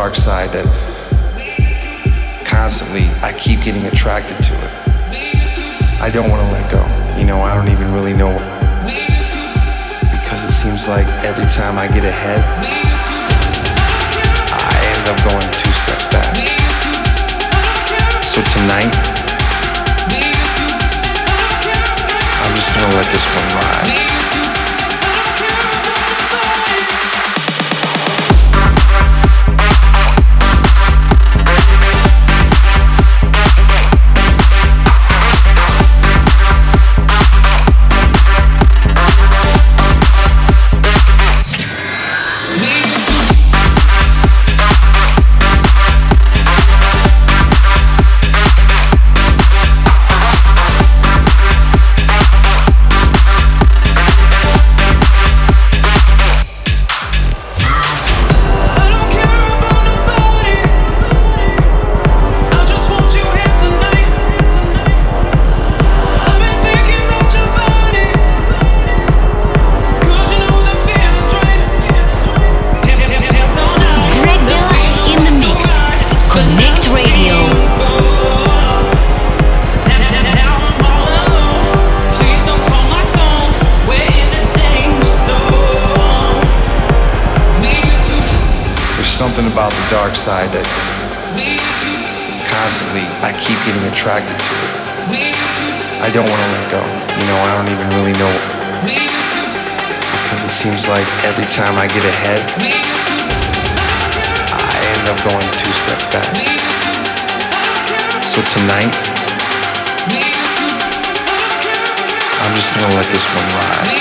Dark side that constantly I keep getting attracted to it. I don't want to let go. You know, I don't even really know because it seems like every time I get ahead, I end up going two steps back. So tonight, I'm just gonna let this one ride. About the dark side that constantly I keep getting attracted to it. I don't want to let go. You know, I don't even really know. Because it seems like every time I get ahead, I end up going two steps back. So tonight, I'm just gonna let this one ride.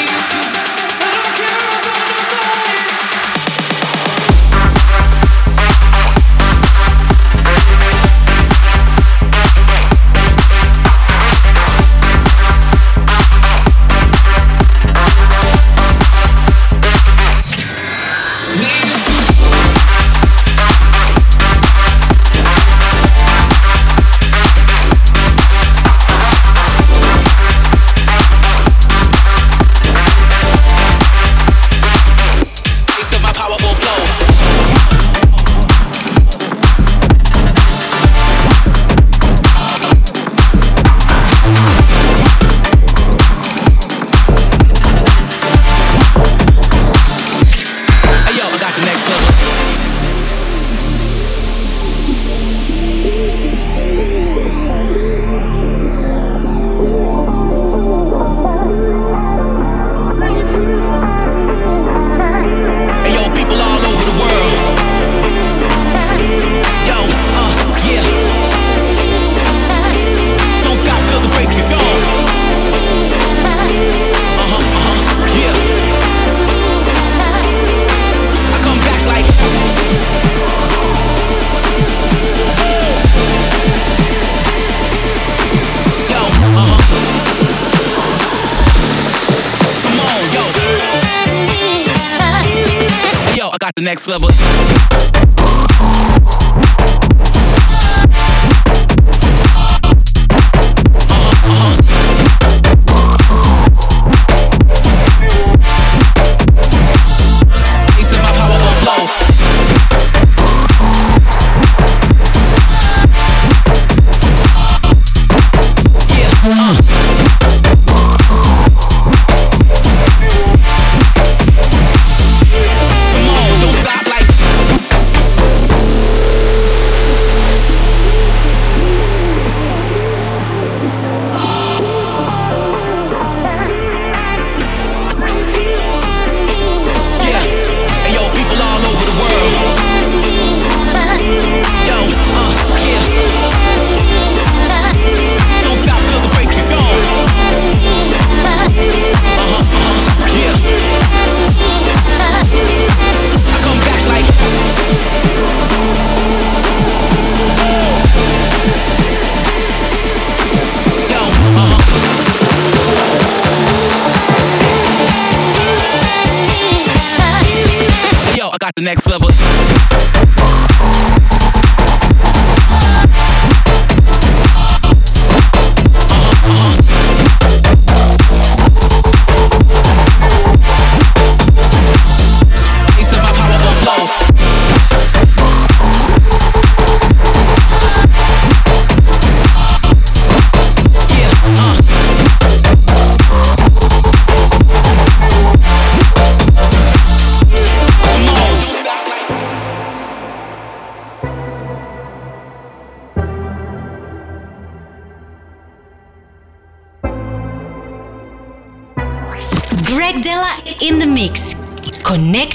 Next level.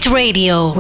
Radio.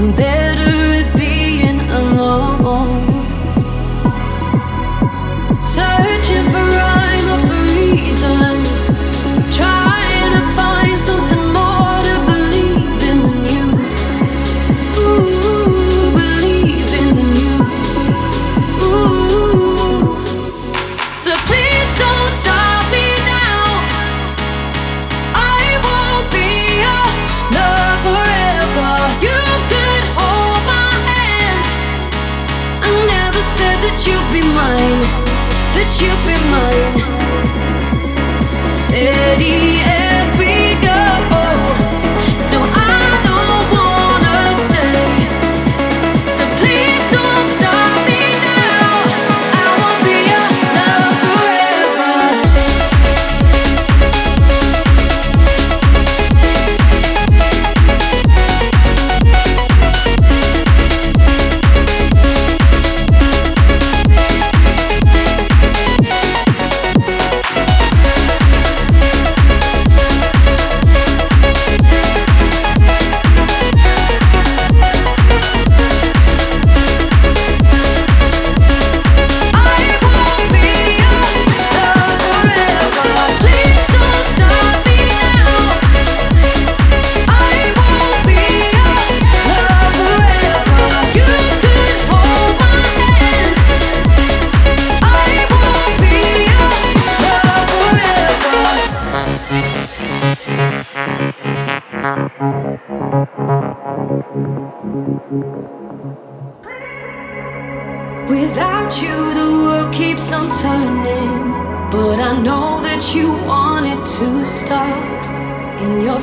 I'm better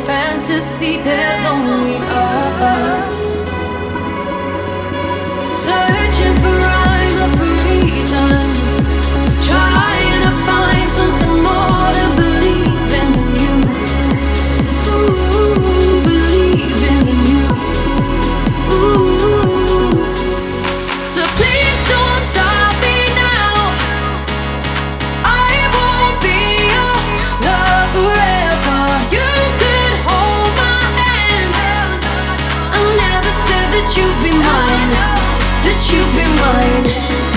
fantasy, there's only us. Searching for that you'd be mine.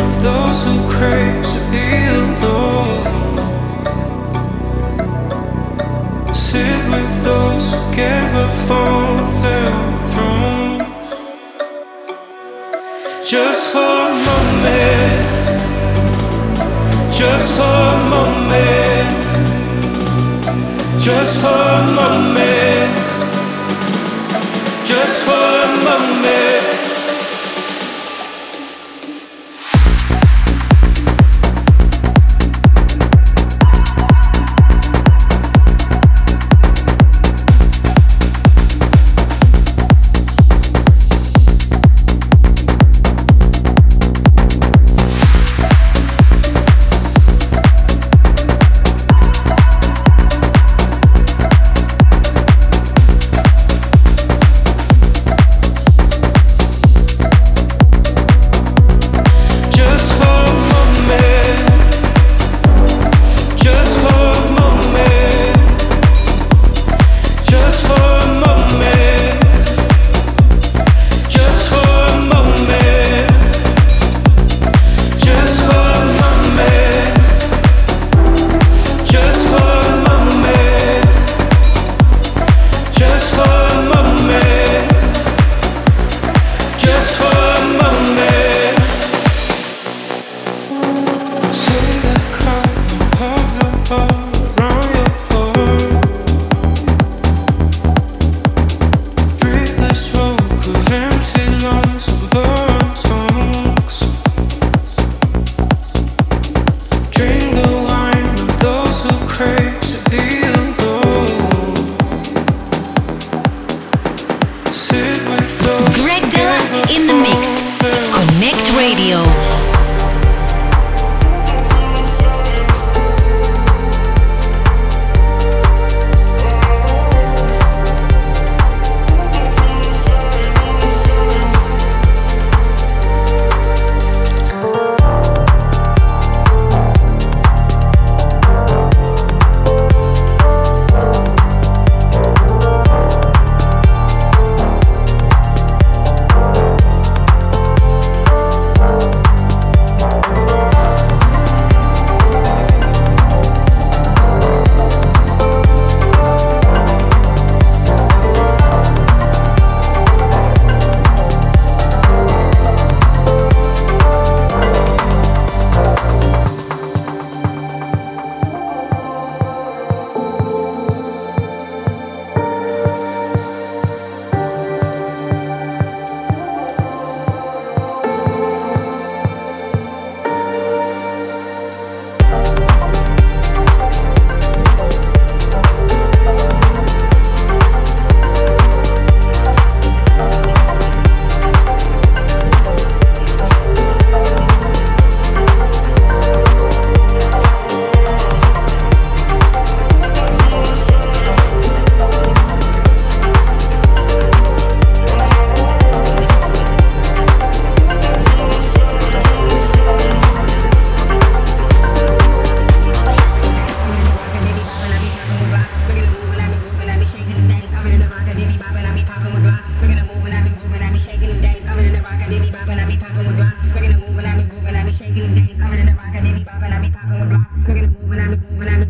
of those who crave to be alone. Sit with those who give up for their thrones. Just for a moment, just for a moment, just for a moment, just for a moment. Radio. Kami na naman, kanini baba namin, tapang magla. Naginamuha namin, buha namin,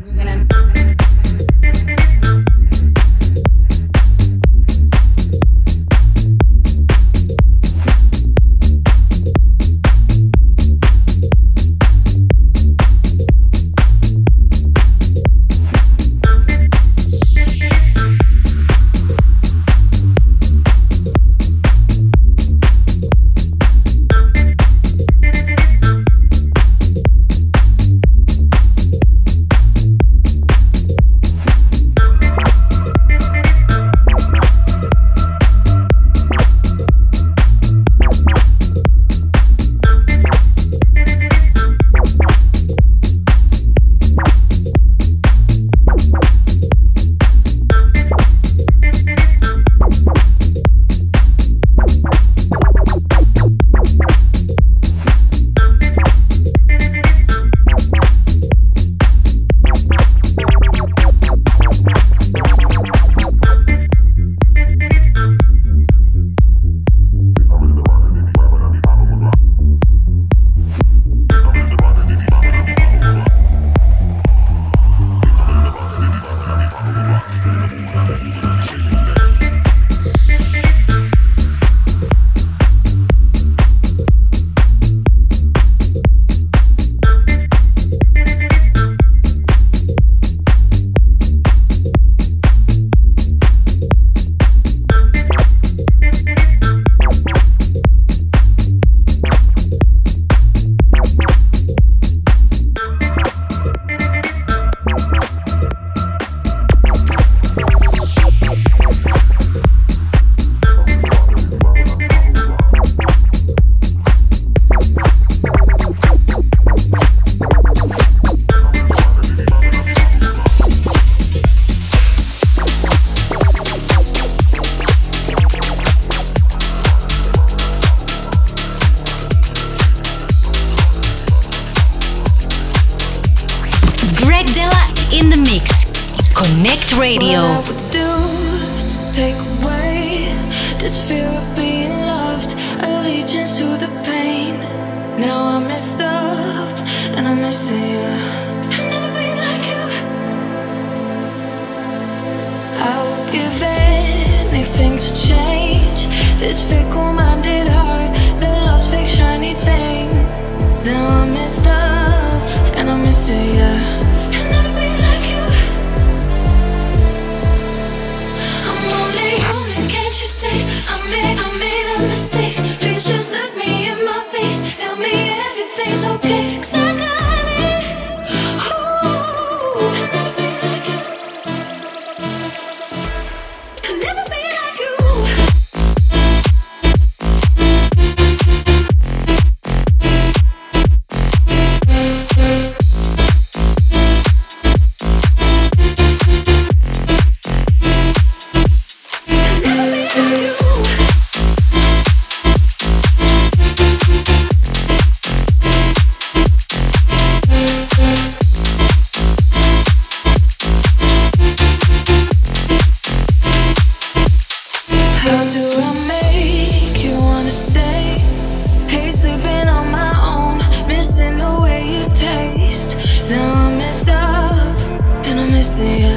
see you.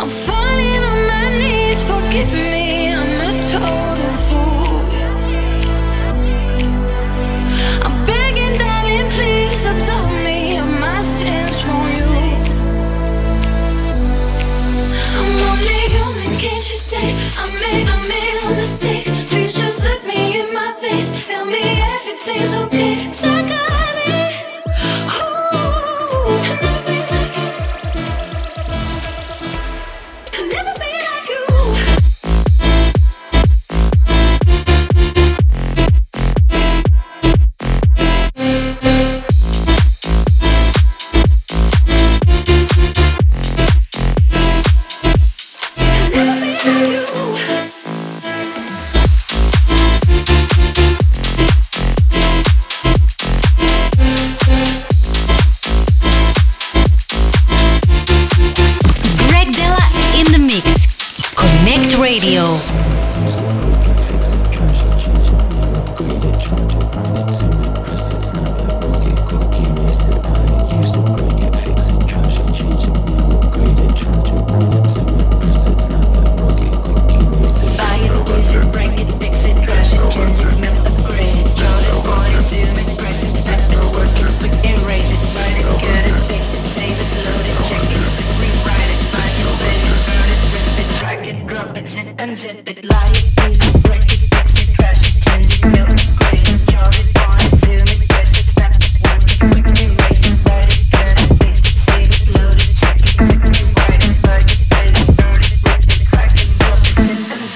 I'm falling on my knees, forgive me, I'm a total fool. I'm begging, darling, please absolve me of my sins, for you? I'm only human, can't you say I made, I made a mistake? Please just look me in my face, tell me everything's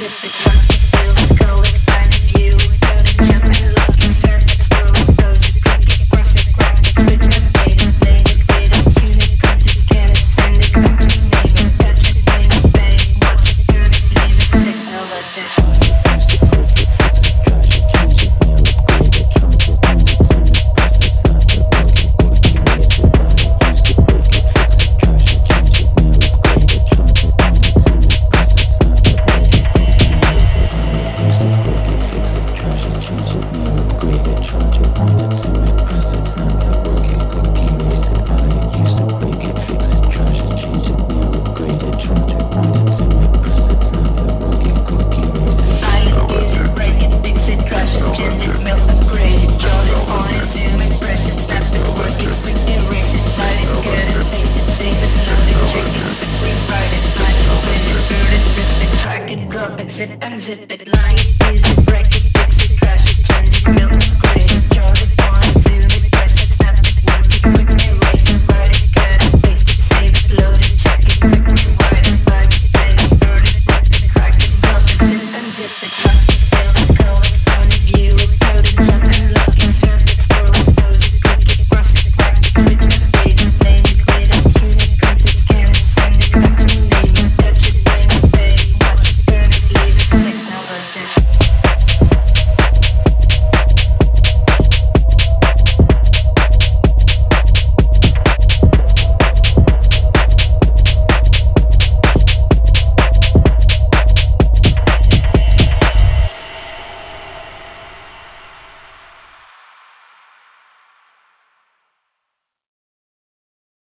it,